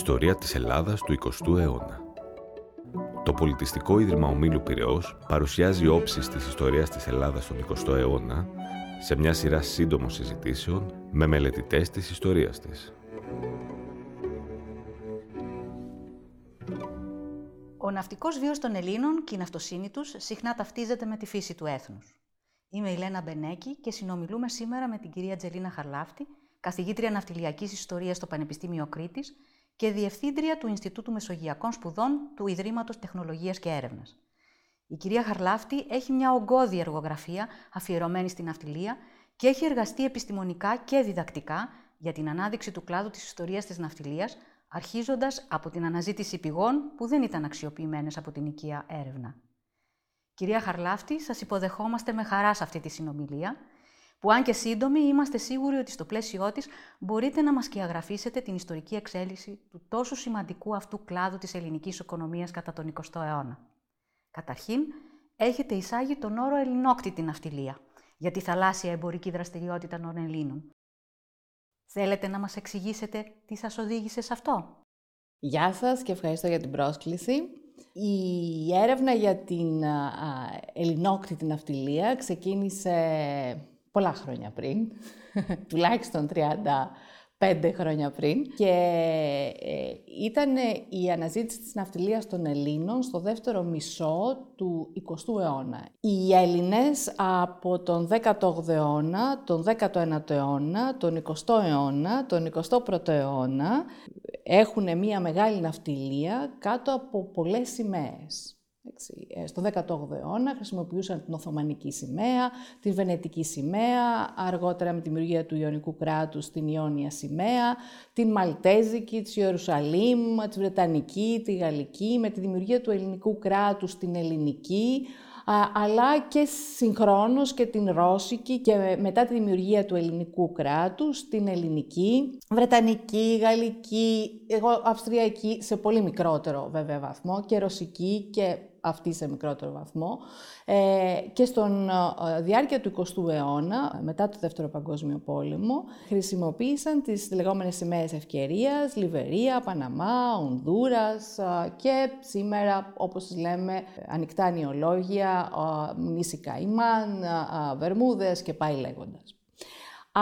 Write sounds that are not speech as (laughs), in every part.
Ιστορία της Ελλάδας του 20ου αιώνα. Το Πολιτιστικό Ίδρυμα Ομίλου Πυραιός παρουσιάζει όψεις της ιστορίας της Ελλάδας τον 20ο αιώνα σε μια σειρά σύντομων συζητήσεων με μελετητές της ιστορίας της. Ο ναυτικός βίος των Ελλήνων και η ναυτοσύνη τους συχνά ταυτίζεται με τη φύση του έθνους. Είμαι η Λένα Μπενέκη και συνομιλούμε σήμερα με την κυρία Τζελίνα Χαρλάφτη, καθηγήτρια ναυτιλιακής ιστορίας στο Πανεπιστήμιο Κρήτης και διευθύντρια του Ινστιτούτου Μεσογειακών Σπουδών του Ιδρύματος Τεχνολογίας και Έρευνας. Η κυρία Χαρλάφτη έχει μια ογκώδη εργογραφία αφιερωμένη στην ναυτιλία και έχει εργαστεί επιστημονικά και διδακτικά για την ανάδειξη του κλάδου της ιστορίας της ναυτιλίας, αρχίζοντας από την αναζήτηση πηγών που δεν ήταν αξιοποιημένες από την οικία έρευνα. Κυρία Χαρλάφτη, σας υποδεχόμαστε με χαρά σε αυτή τη συνομιλία, που αν και σύντομη, είμαστε σίγουροι ότι στο πλαίσιό της μπορείτε να μας σκιαγραφίσετε την ιστορική εξέλιξη του τόσο σημαντικού αυτού κλάδου της ελληνικής οικονομίας κατά τον 20ο αιώνα. Καταρχήν, έχετε εισάγει τον όρο «ελληνόκτητη ναυτιλία» για τη θαλάσσια εμπορική δραστηριότητα των Ελλήνων. Θέλετε να μας εξηγήσετε τι σας οδήγησε σε αυτό; Γεια σας και ευχαριστώ για την πρόσκληση. Η έρευνα για την ελληνόκτητη ναυτιλία ξεκίνησε πολλά χρόνια πριν, (laughs) τουλάχιστον 30 πέντε χρόνια πριν και ε, ήταν η αναζήτηση της ναυτιλίας των Ελλήνων στο δεύτερο μισό του 20ου αιώνα. Οι Έλληνες από τον 18ο αιώνα, τον 19ο αιώνα, τον 20ο αιώνα, τον 21ο αιώνα έχουν μία μεγάλη ναυτιλία κάτω από πολλές σημαίες. Ε, στο 18ο αιώνα χρησιμοποιούσαν την Οθωμανική σημαία, τη Βενετική σημαία, αργότερα με τη δημιουργία του Ιωνικού κράτους την Ιόνια σημαία, την Μαλτέζικη, της Ιερουσαλήμ, τη Βρετανική, τη Γαλλική, με τη δημιουργία του ελληνικού κράτους την Ελληνική, αλλά και συγχρόνως και την Ρώσικη και μετά τη δημιουργία του ελληνικού κράτους, την ελληνική, βρετανική, γαλλική, εγώ αυστριακή σε πολύ μικρότερο βέβαια βαθμό και ρωσική και αυτή σε μικρότερο βαθμό. Ε, και στον ε, διάρκεια του 20ου αιώνα, μετά το Δεύτερο Παγκόσμιο Πόλεμο, χρησιμοποίησαν τις λεγόμενες σημαίες ευκαιρίας, Λιβερία, Παναμά, Ονδούρας ε, και σήμερα, όπως τις λέμε, ανοιχτά νεολόγια, νήσι Καϊμάν, Βερμούδες και πάει λέγοντας.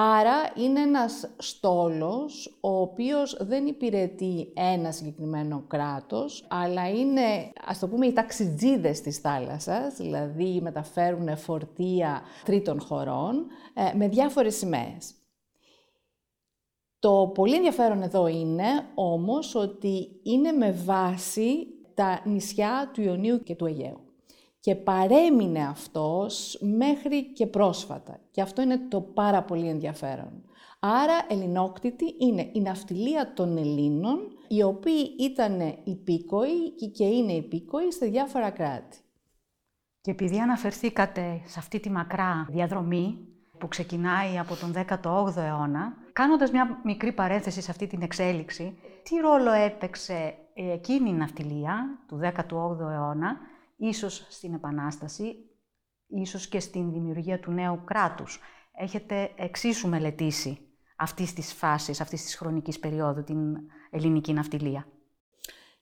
Άρα είναι ένας στόλος ο οποίος δεν υπηρετεί ένα συγκεκριμένο κράτος, αλλά είναι, ας το πούμε, οι ταξιτζίδες της θάλασσας, δηλαδή μεταφέρουν φορτία τρίτων χωρών ε, με διάφορες σημαίες. Το πολύ ενδιαφέρον εδώ είναι όμως ότι είναι με βάση τα νησιά του Ιωνίου και του Αιγαίου και παρέμεινε αυτός μέχρι και πρόσφατα. Και αυτό είναι το πάρα πολύ ενδιαφέρον. Άρα ελληνόκτητη είναι η ναυτιλία των Ελλήνων, οι οποίοι ήταν υπήκοοι και είναι υπήκοοι σε διάφορα κράτη. Και επειδή αναφερθήκατε σε αυτή τη μακρά διαδρομή που ξεκινάει από τον 18ο αιώνα, κάνοντας μια μικρή παρένθεση σε αυτή την εξέλιξη, τι ρόλο έπαιξε εκείνη η ναυτιλία του 18ου αιώνα ίσως στην Επανάσταση, ίσως και στην δημιουργία του νέου κράτους. Έχετε εξίσου μελετήσει αυτής της φάσης, αυτής της χρονικής περίοδου, την ελληνική ναυτιλία;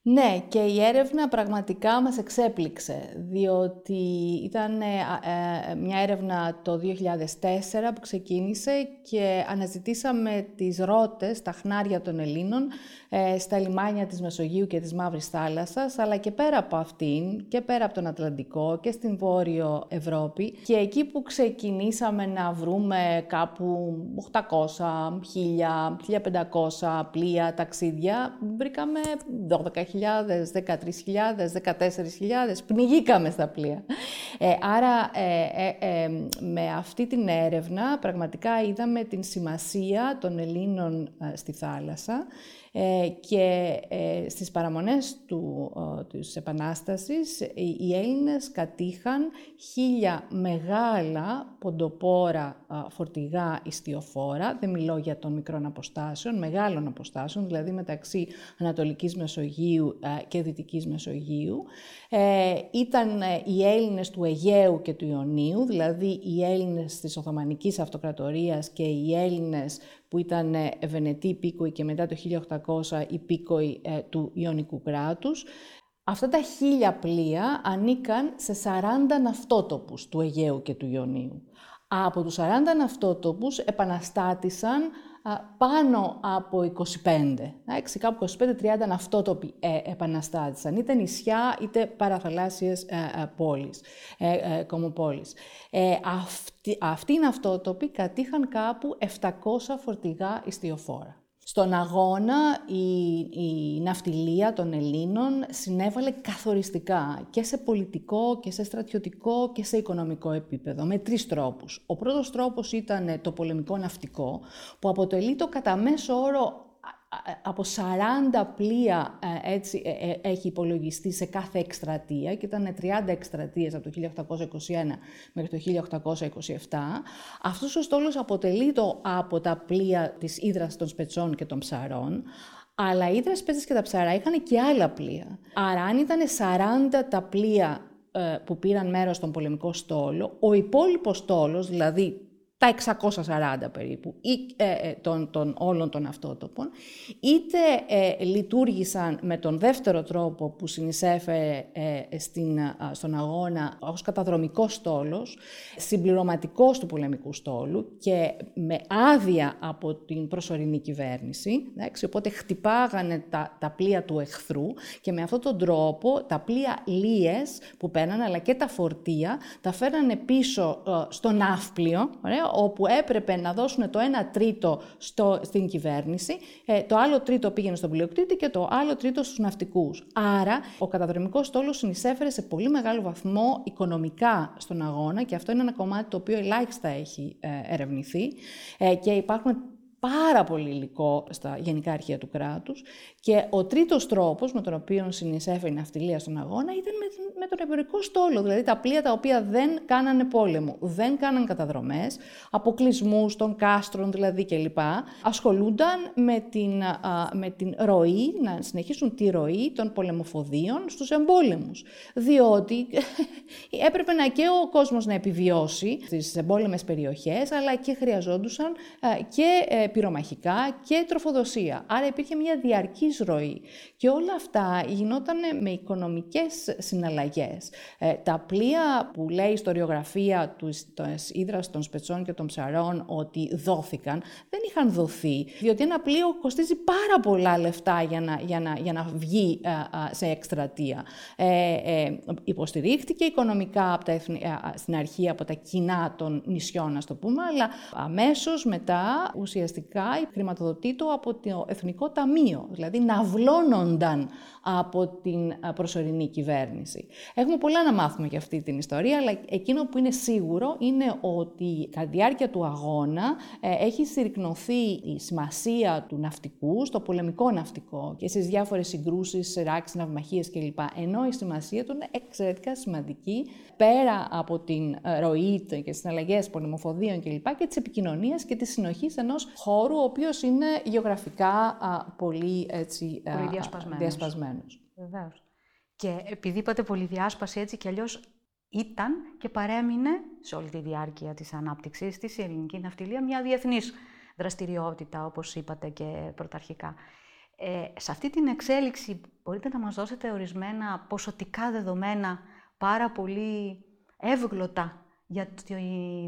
Ναι, και η έρευνα πραγματικά μας εξέπληξε, διότι ήταν ε, ε, μια έρευνα το 2004 που ξεκίνησε και αναζητήσαμε τις ρότες, τα χνάρια των Ελλήνων ε, στα λιμάνια της Μεσογείου και της Μαύρης Θάλασσας, αλλά και πέρα από αυτήν και πέρα από τον Ατλαντικό και στην Βόρειο Ευρώπη. Και εκεί που ξεκινήσαμε να βρούμε κάπου 800, 1000, 1500 πλοία, ταξίδια, βρήκαμε 12.000, 13.000, 14.000, πνιγήκαμε στα πλοία. Ε, άρα ε, με αυτή την έρευνα πραγματικά είδαμε την σημασία των Ελλήνων στη θάλασσα ε, και ε, στις παραμονές του, της Επανάστασης οι Έλληνες κατήχαν χίλια μεγάλα ποντοπόρα φορτηγά ιστιοφόρα, δεν μιλώ για των μικρών αποστάσεων, μεγάλων αποστάσεων, δηλαδή μεταξύ Ανατολικής Μεσογείου Μεσογείου και Δυτικής Μεσογείου. Ήταν οι Έλληνες του Αιγαίου και του Ιωνίου, δηλαδή οι Έλληνες της Οθωμανικής Αυτοκρατορίας και οι Έλληνες που ήταν Βενετοί υπήκοοι και μετά το 1800 υπήκοοι του Ιωνικού κράτους. Αυτά τα χίλια πλοία ανήκαν σε 40 ναυτότοπους του Αιγαίου και του Ιωνίου. Από τους 40 ναυτότοπους επαναστάτησαν πάνω από 25. Εντάξει, κάπου 25-30 ναυτότοποι ε, επαναστάτησαν. Είτε νησιά, είτε παραθαλάσσιες ε, ε, πόλεις, ε, κομοπόλεις. αυτοί, αυτοί οι ναυτότοποι κατήχαν κάπου 700 φορτηγά ιστιοφόρα. Στον αγώνα η, η ναυτιλία των Ελλήνων συνέβαλε καθοριστικά και σε πολιτικό και σε στρατιωτικό και σε οικονομικό επίπεδο με τρεις τρόπους. Ο πρώτος τρόπος ήταν το πολεμικό ναυτικό που αποτελεί το κατά μέσο όρο από 40 πλοία ε, έτσι, ε, ε, έχει υπολογιστεί σε κάθε εκστρατεία και ήταν 30 εκστρατείες από το 1821 μέχρι το 1827. Αυτός ο στόλος αποτελεί το από τα πλοία της Ήδρας των Σπετσών και των Ψαρών, αλλά οι Ήδρας, Σπέτσες και τα Ψαρά είχαν και άλλα πλοία. Άρα αν ήταν 40 τα πλοία που πήραν μέρος στον πολεμικό στόλο, ο υπόλοιπος στόλος, δηλαδή τα 640 περίπου ή, ε, ε, των, των, όλων των αυτότοπων, είτε ε, λειτουργήσαν με τον δεύτερο τρόπο που συνεισέφερε ε, στην, στον αγώνα ως καταδρομικός στόλος, συμπληρωματικός του πολεμικού στόλου και με άδεια από την προσωρινή κυβέρνηση, εντάξει, οπότε χτυπάγανε τα, τα πλοία του εχθρού και με αυτόν τον τρόπο τα πλοία λίες που παίρνανε αλλά και τα φορτία τα φέρνανε πίσω στο ναύπλιο, ωραία, όπου έπρεπε να δώσουν το 1 τρίτο στο, στην κυβέρνηση, ε, το άλλο τρίτο πήγαινε στον πλειοκτήτη και το άλλο τρίτο στους ναυτικούς. Άρα, ο καταδρομικός στόλος συνεισέφερε σε πολύ μεγάλο βαθμό οικονομικά στον αγώνα και αυτό είναι ένα κομμάτι το οποίο ελάχιστα έχει ε, ερευνηθεί ε, και υπάρχουν πάρα πολύ υλικό στα γενικά αρχεία του κράτους και ο τρίτος τρόπος με τον οποίο συνεισέφερε η ναυτιλία στον αγώνα ήταν με, με τον εμπορικό στόλο, δηλαδή τα πλοία τα οποία δεν κάνανε πόλεμο, δεν κάναν καταδρομές, αποκλεισμούς των κάστρων δηλαδή κλπ. Ασχολούνταν με την, με την ροή, να συνεχίσουν τη ροή των πολεμοφοδίων στους εμπόλεμους. Διότι (laughs) έπρεπε να και ο κόσμος να επιβιώσει στις εμπόλεμες περιοχές, αλλά και χρειαζόντουσαν και ε, πυρομαχικά και τροφοδοσία. Άρα υπήρχε μια διαρκής ροή. Και όλα αυτά γινόταν με οικονομικές συναλλαγές. Ε, τα πλοία που λέει η ιστοριογραφία τους Ήδρας των Σπετσών και των Ψαρών ότι δόθηκαν, δεν είχαν δοθεί. Διότι ένα πλοίο κοστίζει πάρα πολλά λεφτά για να, για να, για να βγει ε, ε, σε εκστρατεία. Ε, ε, υποστηρίχτηκε οικονομικά από τα στην αρχή από τα κοινά των νησιών, ας το πούμε, αλλά αμέσως μετά ουσιαστικά ουσιαστικά χρηματοδοτείται από το Εθνικό Ταμείο, δηλαδή ναυλώνονταν από την προσωρινή κυβέρνηση. Έχουμε πολλά να μάθουμε για αυτή την ιστορία, αλλά εκείνο που είναι σίγουρο είναι ότι κατά τη διάρκεια του αγώνα ε, έχει συρρυκνωθεί η σημασία του ναυτικού στο πολεμικό ναυτικό και στις διάφορες συγκρούσεις, ράξεις, ναυμαχίες κλπ. Ενώ η σημασία του είναι εξαιρετικά σημαντική πέρα από την ε, ροή και τις συναλλαγές πολεμοφοδίων κλπ. και τις επικοινωνίες και της συνοχής ενός χώρου ο οποίος είναι γεωγραφικά α, πολύ, έτσι, πολύ διασπασμένος. διασπασμένος. Βεβαίως. Και επειδή είπατε πολυδιάσπαση έτσι κι αλλιώς ήταν και παρέμεινε σε όλη τη διάρκεια της ανάπτυξής της η ελληνική ναυτιλία μια διεθνής δραστηριότητα, όπως είπατε και πρωταρχικά. Ε, σε αυτή την εξέλιξη μπορείτε να μας δώσετε ορισμένα ποσοτικά δεδομένα πάρα πολύ εύγλωτα για τη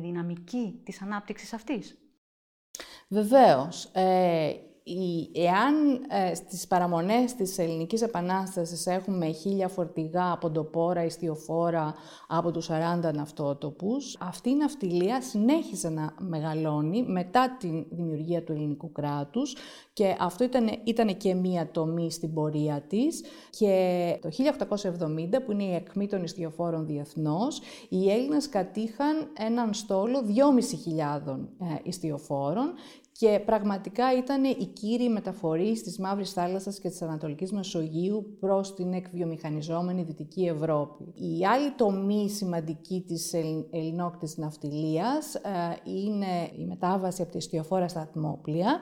δυναμική της ανάπτυξης αυτής; Βεβαίως. Ε, εάν ε, στις παραμονές της Ελληνικής Επανάστασης έχουμε χίλια φορτηγά από ντοπόρα, ιστιοφόρα από τους 40 ναυτότοπους, αυτή η ναυτιλία συνέχισε να μεγαλώνει μετά τη δημιουργία του ελληνικού κράτους και αυτό ήταν, ήταν και μία τομή στην πορεία της και το 1870 που είναι η εκμή των ιστιοφόρων διεθνώς, οι Έλληνες κατήχαν έναν στόλο 2.500 ε, ιστιοφόρων και πραγματικά ήταν οι κύριοι μεταφορείς της Μαύρης Θάλασσας και της Ανατολικής Μεσογείου προς την εκβιομηχανιζόμενη Δυτική Ευρώπη. Η άλλη τομή σημαντική της ελληνόκτης ναυτιλίας ε, είναι η μετάβαση από τη ιστιοφόρα στα ατμόπλια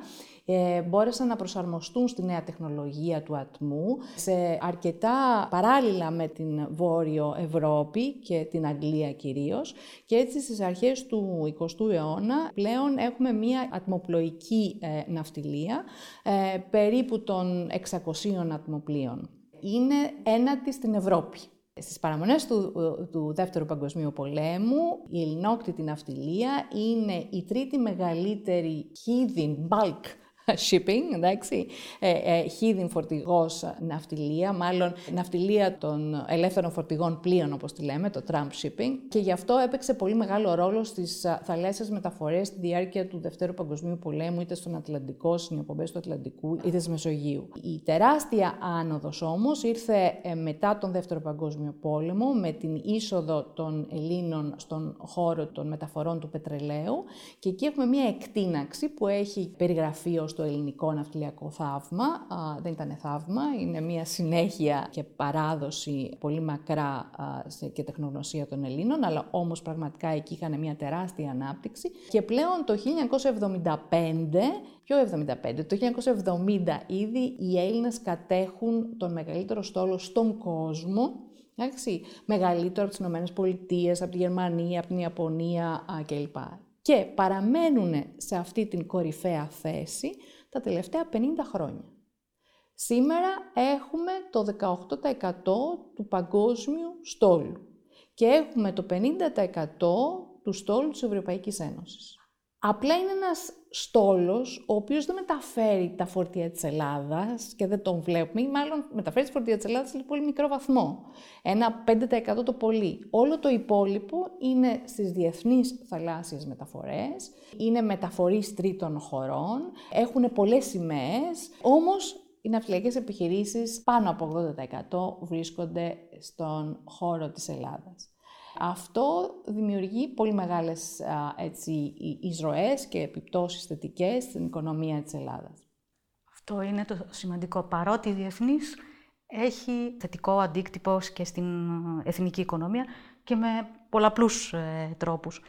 ε, μπόρεσαν να προσαρμοστούν στη νέα τεχνολογία του ατμού σε αρκετά παράλληλα με την Βόρειο Ευρώπη και την Αγγλία κυρίως και έτσι στις αρχές του 20ου αιώνα πλέον έχουμε μία ατμοπλοϊκή ε, ναυτιλία ε, περίπου των 600 ατμοπλοίων. Είναι ένατη στην Ευρώπη. Στις παραμονές του, του Δεύτερου Παγκοσμίου Πολέμου, η ελληνόκτητη ναυτιλία είναι η τρίτη μεγαλύτερη hidden bulk (laughs) shipping, εντάξει, ε, ε, hidden φορτηγός ναυτιλία, μάλλον ναυτιλία των ελεύθερων φορτηγών πλοίων, όπως τη λέμε, το tramp shipping, και γι' αυτό έπαιξε πολύ μεγάλο ρόλο στις θαλάσσιες μεταφορές στη διάρκεια του Δευτέρου Παγκοσμίου Πολέμου, είτε στον Ατλαντικό, στις νιοπομπές του Ατλαντικού, είτε στη Μεσογείου. Η τεράστια άνοδος όμως ήρθε ε, μετά τον Δεύτερο Παγκόσμιο Πόλεμο, με την είσοδο των Ελλήνων στον χώρο των μεταφορών του πετρελαίου. Και εκεί έχουμε μια εκτείναξη που έχει περιγραφεί ως το ελληνικό ναυτιλιακό θαύμα. δεν ήταν θαύμα, είναι μια συνέχεια και παράδοση πολύ μακρά και τεχνογνωσία των Ελλήνων, αλλά όμως πραγματικά εκεί είχαν μια τεράστια ανάπτυξη. Και πλέον το 1975, πιο 75, το 1970 ήδη οι Έλληνες κατέχουν τον μεγαλύτερο στόλο στον κόσμο, Εντάξει, μεγαλύτερο από τις Ηνωμένες Πολιτείες, από τη Γερμανία, από την Ιαπωνία κλπ. Και παραμένουν σε αυτή την κορυφαία θέση τα τελευταία 50 χρόνια. Σήμερα έχουμε το 18% του παγκόσμιου στόλου και έχουμε το 50% του στόλου της Ευρωπαϊκής Ένωσης. Απλά είναι ένας στόλος ο οποίος δεν μεταφέρει τα φορτία της Ελλάδας και δεν τον βλέπουμε, ή μάλλον μεταφέρει τη φορτία της Ελλάδας σε πολύ μικρό βαθμό. Ένα 5% το πολύ. Όλο το υπόλοιπο είναι στις διεθνείς θαλάσσιες μεταφορές, είναι μεταφορείς τρίτων χωρών, έχουν πολλές σημαίες, όμως οι ναυτιλιακές επιχειρήσεις πάνω από 80% βρίσκονται στον χώρο της Ελλάδας. Αυτό δημιουργεί πολύ μεγάλες έτσι, εισρωές και επιπτώσεις θετικές στην οικονομία της Ελλάδας. Αυτό είναι το σημαντικό. Παρότι η διεθνής έχει θετικό αντίκτυπο και στην εθνική οικονομία και με πολλαπλούς ε, τρόπους.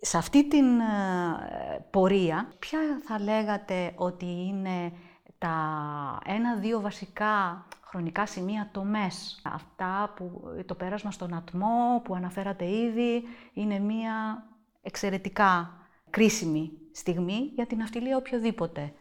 Σε αυτή την ε, πορεία, ποια θα λέγατε ότι είναι τα ένα-δύο βασικά χρονικά σημεία τομές. Αυτά που το πέρασμα στον ατμό που αναφέρατε ήδη είναι μία εξαιρετικά κρίσιμη στιγμή για την ναυτιλία οποιοδήποτε.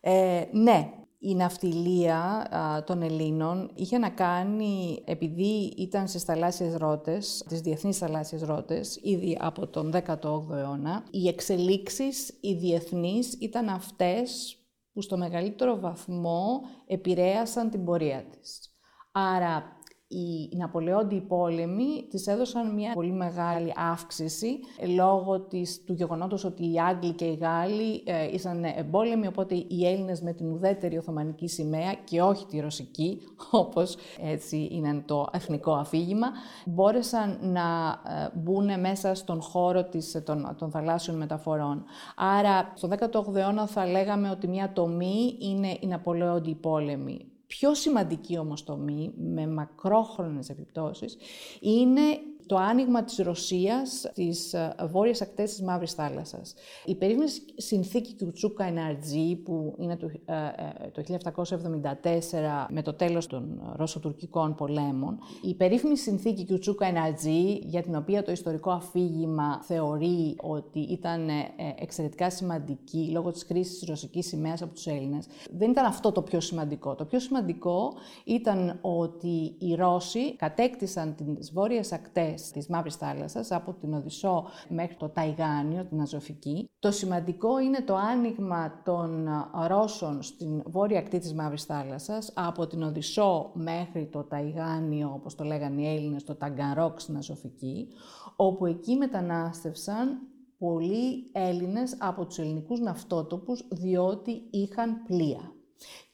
Ε, ναι, η ναυτιλία των Ελλήνων είχε να κάνει, επειδή ήταν στις θαλάσσιες ρότες, τις διεθνείς θαλάσσιες ρότες, ήδη από τον 18ο αιώνα, οι εξελίξεις, οι διεθνείς, ήταν αυτές που στο μεγαλύτερο βαθμό επηρέασαν την πορεία της. Άρα οι Ναπολεόντιοι πόλεμοι της έδωσαν μια πολύ μεγάλη αύξηση λόγω της, του γεγονότος ότι οι Άγγλοι και οι Γάλλοι ε, ήσαν εμπόλεμοι, οπότε οι Έλληνες με την ουδέτερη Οθωμανική σημαία και όχι τη Ρωσική, (laughs) όπως έτσι είναι το εθνικό αφήγημα, μπόρεσαν να ε, μπουν μέσα στον χώρο της, των, των θαλάσσιων μεταφορών. Άρα, στο 18ο αιώνα θα λέγαμε ότι μια τομή είναι οι Ναπολεόντιοι πόλεμοι. Πιο σημαντική όμως τομή, με μακρόχρονες επιπτώσεις, είναι το άνοιγμα της Ρωσίας στις ε, βόρειες ακτές της Μαύρης Θάλασσας. Η περίφημη συνθήκη του Τσούκα Εναρτζή, που είναι το, ε, ε, το 1774 με το τέλος των Ρωσοτουρκικών πολέμων, η περίφημη συνθήκη του Τσούκα Εναρτζή, για την οποία το ιστορικό αφήγημα θεωρεί ότι ήταν εξαιρετικά σημαντική λόγω της χρήσης της ρωσικής σημαίας από τους Έλληνες, δεν ήταν αυτό το πιο σημαντικό. Το πιο σημαντικό ήταν ότι οι Ρώσοι κατέκτησαν τις βόρειες ακτές Τη της Μαύρης Θάλασσας, από την Οδυσσό μέχρι το Ταϊγάνιο, την Αζωφική. Το σημαντικό είναι το άνοιγμα των Ρώσων στην βόρεια ακτή της Μαύρης Θάλασσας, από την Οδυσσό μέχρι το Ταϊγάνιο, όπως το λέγανε οι Έλληνες, το Ταγκαρόκ στην Αζωφική, όπου εκεί μετανάστευσαν πολλοί Έλληνες από τους ελληνικούς ναυτότοπους, διότι είχαν πλοία.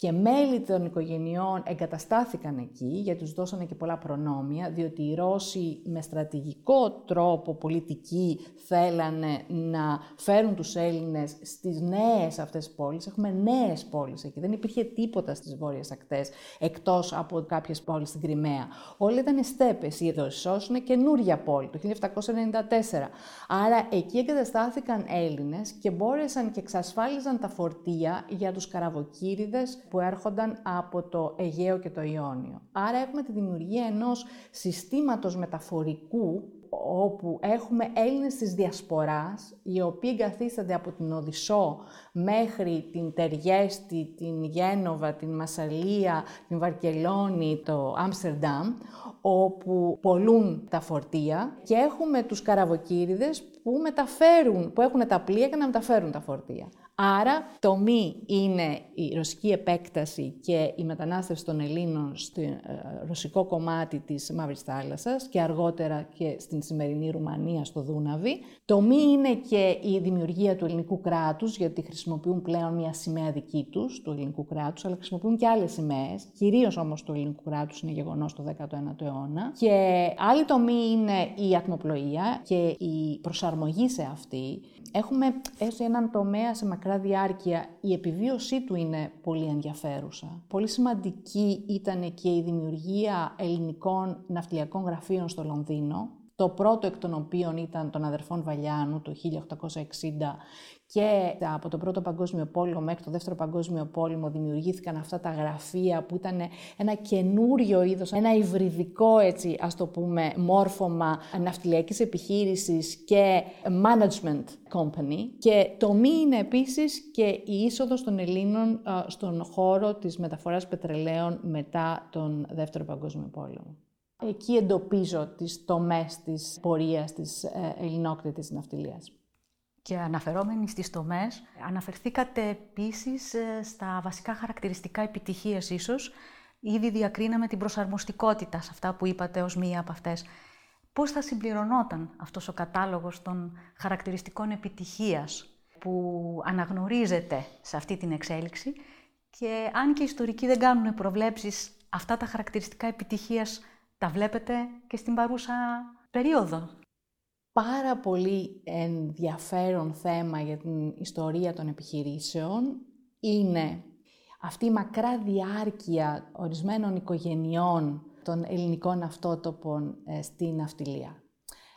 Και μέλη των οικογενειών εγκαταστάθηκαν εκεί, γιατί τους δώσανε και πολλά προνόμια, διότι οι Ρώσοι με στρατηγικό τρόπο πολιτική θέλανε να φέρουν τους Έλληνες στις νέες αυτές πόλεις. Έχουμε νέες πόλεις εκεί, δεν υπήρχε τίποτα στις βόρειες ακτές, εκτός από κάποιες πόλεις στην Κρυμαία. Όλα ήταν στέπες, οι Ρωσός είναι καινούρια πόλη, το 1794. Άρα εκεί εγκαταστάθηκαν Έλληνες και μπόρεσαν και εξασφάλιζαν τα φορτία για τους καραβοκύριδες που έρχονταν από το Αιγαίο και το Ιόνιο. Άρα έχουμε τη δημιουργία ενός συστήματος μεταφορικού όπου έχουμε Έλληνες της Διασποράς, οι οποίοι εγκαθίστανται από την Οδυσσό μέχρι την Τεριέστη, την Γένοβα, την Μασαλία, την Βαρκελόνη, το Άμστερνταμ, όπου πολλούν τα φορτία και έχουμε τους καραβοκύριδες που μεταφέρουν, που έχουν τα πλοία για να μεταφέρουν τα φορτία. Άρα, το μη είναι η ρωσική επέκταση και η μετανάστευση των Ελλήνων στο ε, ρωσικό κομμάτι της Μαύρης Θάλασσας και αργότερα και στην σημερινή Ρουμανία, στο Δούναβι. Το μη είναι και η δημιουργία του ελληνικού κράτους, γιατί χρησιμοποιούν πλέον μια σημαία δική τους, του ελληνικού κράτους, αλλά χρησιμοποιούν και άλλες σημαίες, κυρίως όμως του ελληνικού κράτους, είναι γεγονός το 19ο αιώνα. Και άλλη τομή είναι η ατμοπλοεία και η προσαρμογή σε αυτή. Έχουμε έτσι έναν τομέα σε μακρά διάρκεια, η επιβίωσή του είναι πολύ ενδιαφέρουσα. Πολύ σημαντική ήταν και η δημιουργία ελληνικών ναυτιλιακών γραφείων στο Λονδίνο, το πρώτο εκ των οποίων ήταν των αδερφών Βαλιάνου το 1860 και από τον Πρώτο Παγκόσμιο Πόλεμο μέχρι το Δεύτερο Παγκόσμιο Πόλεμο δημιουργήθηκαν αυτά τα γραφεία που ήταν ένα καινούριο είδος, ένα υβριδικό έτσι ας το πούμε μόρφωμα ναυτιλιακής επιχείρησης και management company και το μη είναι επίσης και η είσοδος των Ελλήνων στον χώρο της μεταφοράς πετρελαίων μετά τον Δεύτερο Παγκόσμιο Πόλεμο. Εκεί εντοπίζω τις τομές της πορείας της ε, ελληνόκτητης ναυτιλίας. Και αναφερόμενοι στις τομές, αναφερθήκατε επίσης ε, στα βασικά χαρακτηριστικά επιτυχίας ίσως. Ήδη διακρίναμε την προσαρμοστικότητα σε αυτά που είπατε ως μία από αυτές. Πώς θα συμπληρωνόταν αυτός ο κατάλογος των χαρακτηριστικών επιτυχίας που αναγνωρίζεται σε αυτή την εξέλιξη; Και αν και οι ιστορικοί δεν κάνουν προβλέψεις, αυτά τα χαρακτηριστικά επιτυχίας τα βλέπετε και στην παρούσα περίοδο πάρα πολύ ενδιαφέρον θέμα για την ιστορία των επιχειρήσεων είναι αυτή η μακρά διάρκεια ορισμένων οικογενειών των ελληνικών αυτότοπων ε, στην ναυτιλία.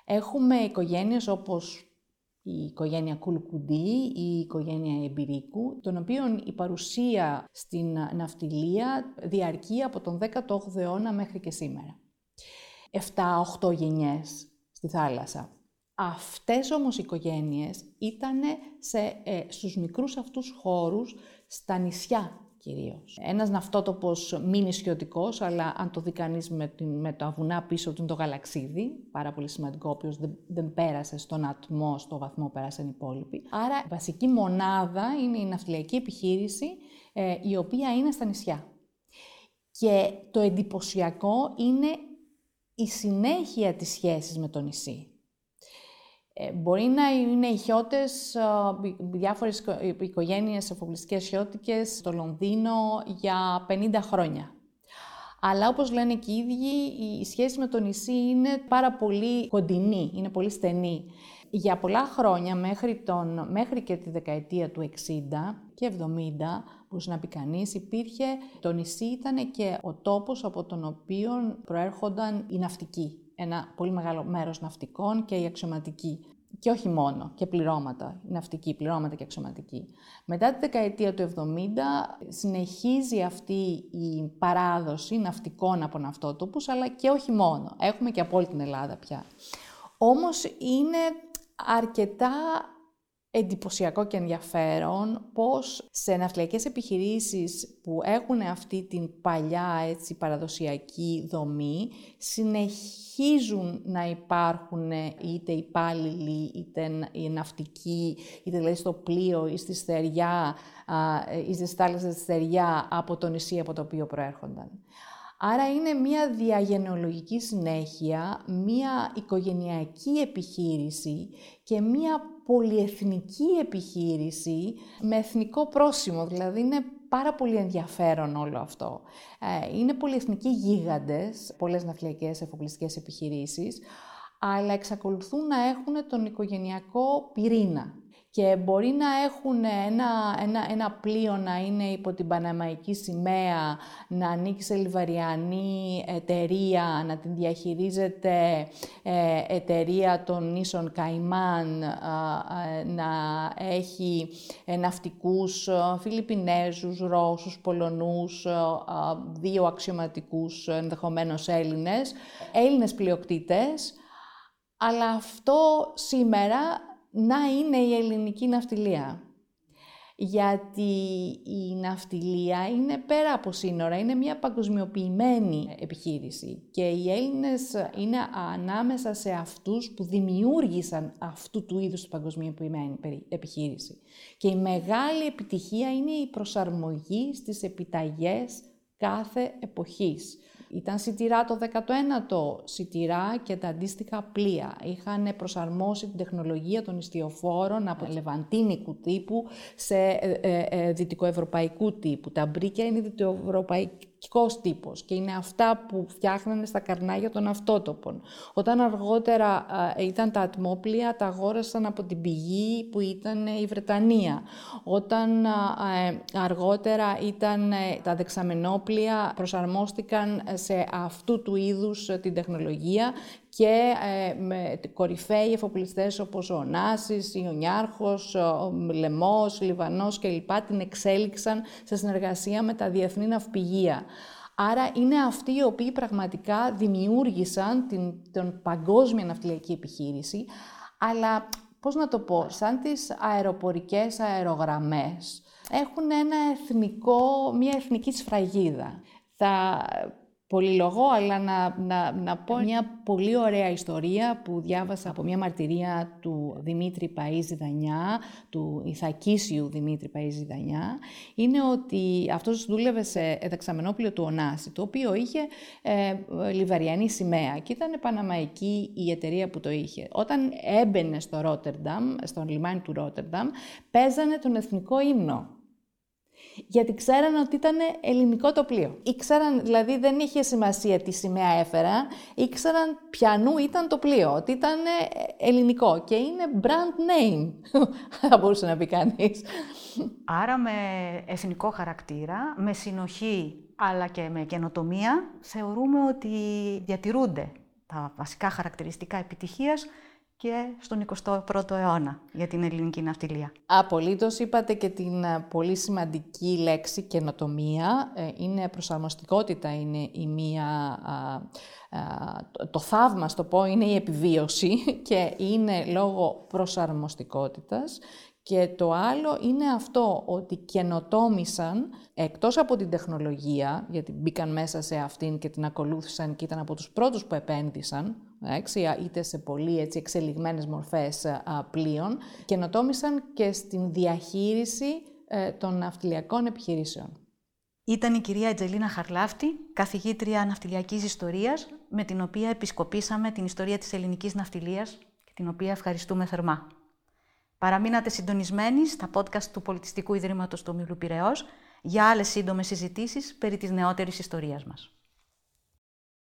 Έχουμε οικογένειες όπως η οικογένεια Κουλκουντή ή η οικογένεια Εμπειρίκου, των οποίων η παρουσία στην ναυτιλία διαρκεί από τον 18ο αιώνα μέχρι και σήμερα. 7-8 γενιές στη θάλασσα. Αυτές όμως οι οικογένειες ήταν σε, ε, στους μικρούς αυτούς χώρους, στα νησιά κυρίως. Ένας ναυτότοπος μη νησιωτικός, αλλά αν το δει κανείς με, με τα βουνά πίσω του είναι το γαλαξίδι, πάρα πολύ σημαντικό, ο οποίος δεν, δεν πέρασε στον ατμό, στο βαθμό πέρασαν οι υπόλοιποι. Άρα η βασική μονάδα είναι η ναυτιλιακή επιχείρηση, ε, η οποία είναι στα νησιά. Και το εντυπωσιακό είναι η συνέχεια της σχέσης με το νησί. Ε, μπορεί να είναι οι χιώτες, διάφορες οικογένειες εφοπλιστικές χιώτικες στο Λονδίνο για 50 χρόνια. Αλλά όπως λένε και οι ίδιοι, η σχέση με το νησί είναι πάρα πολύ κοντινή, είναι πολύ στενή. Για πολλά χρόνια, μέχρι, τον, μέχρι και τη δεκαετία του 60 και 70, μπορούσε να πει κανείς, υπήρχε, το νησί ήταν και ο τόπος από τον οποίο προέρχονταν οι ναυτικοί ένα πολύ μεγάλο μέρος ναυτικών και οι αξιωματικοί. Και όχι μόνο, και πληρώματα, ναυτικοί, πληρώματα και αξιωματικοί. Μετά τη δεκαετία του 70 συνεχίζει αυτή η παράδοση ναυτικών από ναυτότοπους, αλλά και όχι μόνο. Έχουμε και από όλη την Ελλάδα πια. Όμως είναι αρκετά εντυπωσιακό και ενδιαφέρον πώς σε ναυτιλιακές επιχειρήσεις που έχουν αυτή την παλιά έτσι, παραδοσιακή δομή συνεχίζουν να υπάρχουν είτε υπάλληλοι, είτε οι ναυτικοί, είτε δηλαδή στο πλοίο ή στη στεριά ή στις θάλασσες στη στεριά από το νησί από το οποίο προέρχονταν. Άρα είναι μια διαγενεολογική συνέχεια, μια οικογενειακή επιχείρηση και μια πολυεθνική επιχείρηση με εθνικό πρόσημο. Δηλαδή είναι πάρα πολύ ενδιαφέρον όλο αυτό. Ε, είναι πολυεθνικοί γίγαντες, πολλές ναυτιλιακές εφοπλιστικές επιχειρήσεις, αλλά εξακολουθούν να έχουν τον οικογενειακό πυρήνα και μπορεί να έχουν ένα, ένα, ένα πλοίο να είναι υπό την Παναμαϊκή σημαία, να ανοίξει σε λιβαριανή εταιρεία, να την διαχειρίζεται ε, εταιρεία των νήσων Καϊμάν, να έχει ε, ναυτικούς Φιλιππινέζους, Ρώσους, Πολωνούς, δύο αξιωματικούς ενδεχομένως Έλληνες, Έλληνες πλειοκτήτες, αλλά αυτό σήμερα να είναι η ελληνική ναυτιλία. Γιατί η ναυτιλία είναι πέρα από σύνορα, είναι μια παγκοσμιοποιημένη επιχείρηση και οι Έλληνες είναι ανάμεσα σε αυτούς που δημιούργησαν αυτού του είδους τη παγκοσμιοποιημένη επιχείρηση. Και η μεγάλη επιτυχία είναι η προσαρμογή στις επιταγές κάθε εποχής. Ήταν σιτηρά το 19ο, σιτηρά και τα αντίστοιχα πλοία. Είχαν προσαρμόσει την τεχνολογία των ιστιοφόρων από λεβαντίνικου τύπου σε ε, ε, ε, δυτικοευρωπαϊκού τύπου. Τα μπρίκια είναι δυτικοευρωπαϊκού τύπος και είναι αυτά που φτιάχνανε στα καρνάγια των αυτότοπων. Όταν αργότερα ήταν τα ατμόπλια, τα αγόρασαν από την πηγή που ήταν η Βρετανία. Όταν ε, αργότερα ήταν ε, τα δεξαμενόπλια, προσαρμόστηκαν σε αυτού του είδους ε, την τεχνολογία και ε, με κορυφαίοι εφοπλιστές όπως ο Νάσης, ο Νιάρχος, ο Λεμός, ο Λιβανός κλπ. την εξέλιξαν σε συνεργασία με τα διεθνή ναυπηγεία. Άρα είναι αυτοί οι οποίοι πραγματικά δημιούργησαν την, την παγκόσμια ναυτιλιακή επιχείρηση, αλλά πώς να το πω, σαν τις αεροπορικές αερογραμμές, έχουν ένα εθνικό, μια εθνική σφραγίδα. Θα πολυλογώ, αλλά να, να, να πω μια πολύ ωραία ιστορία που διάβασα από μια μαρτυρία του Δημήτρη Παΐζη Δανιά, του Ιθακίσιου Δημήτρη Παΐζη Δανιά, είναι ότι αυτός δούλευε σε δεξαμενόπλαιο του Ωνάση, το οποίο είχε ε, λιβαριανή σημαία και ήταν παναμαϊκή η εταιρεία που το είχε. Όταν έμπαινε στο Ρότερνταμ, στον λιμάνι του Ρότερνταμ, παίζανε τον εθνικό ύμνο γιατί ξέραν ότι ήταν ελληνικό το πλοίο. Ήξεραν, δηλαδή δεν είχε σημασία τι σημαία έφεραν, ήξεραν ποιανού ήταν το πλοίο, ότι ήταν ελληνικό και είναι brand name, (laughs) θα μπορούσε να πει κανείς. Άρα με εθνικό χαρακτήρα, με συνοχή αλλά και με καινοτομία, θεωρούμε ότι διατηρούνται τα βασικά χαρακτηριστικά επιτυχίας και στον 21ο αιώνα για την ελληνική ναυτιλία. Απολύτως είπατε και την ε, πολύ σημαντική λέξη καινοτομία. Ε, είναι προσαρμοστικότητα, είναι η μία... Το θαύμα, στο πω, είναι η επιβίωση (laughs) και είναι λόγω προσαρμοστικότητας και το άλλο είναι αυτό, ότι καινοτόμησαν εκτός από την τεχνολογία, γιατί μπήκαν μέσα σε αυτήν και την ακολούθησαν και ήταν από τους πρώτους που επένδυσαν, είτε σε πολύ έτσι, εξελιγμένες μορφές πλοίων, καινοτόμησαν και στην διαχείριση ε, των ναυτιλιακών επιχειρήσεων. Ήταν η κυρία Ετζελίνα Χαρλάφτη, καθηγήτρια ναυτιλιακής ιστορίας, με την οποία επισκοπήσαμε την ιστορία της ελληνικής ναυτιλίας και την οποία ευχαριστούμε θερμά. Παραμείνατε συντονισμένοι στα podcast του Πολιτιστικού Ιδρύματος του Ομίλου Πυραιός για άλλες σύντομες συζητήσεις περί της νεότερης ιστορίας μας.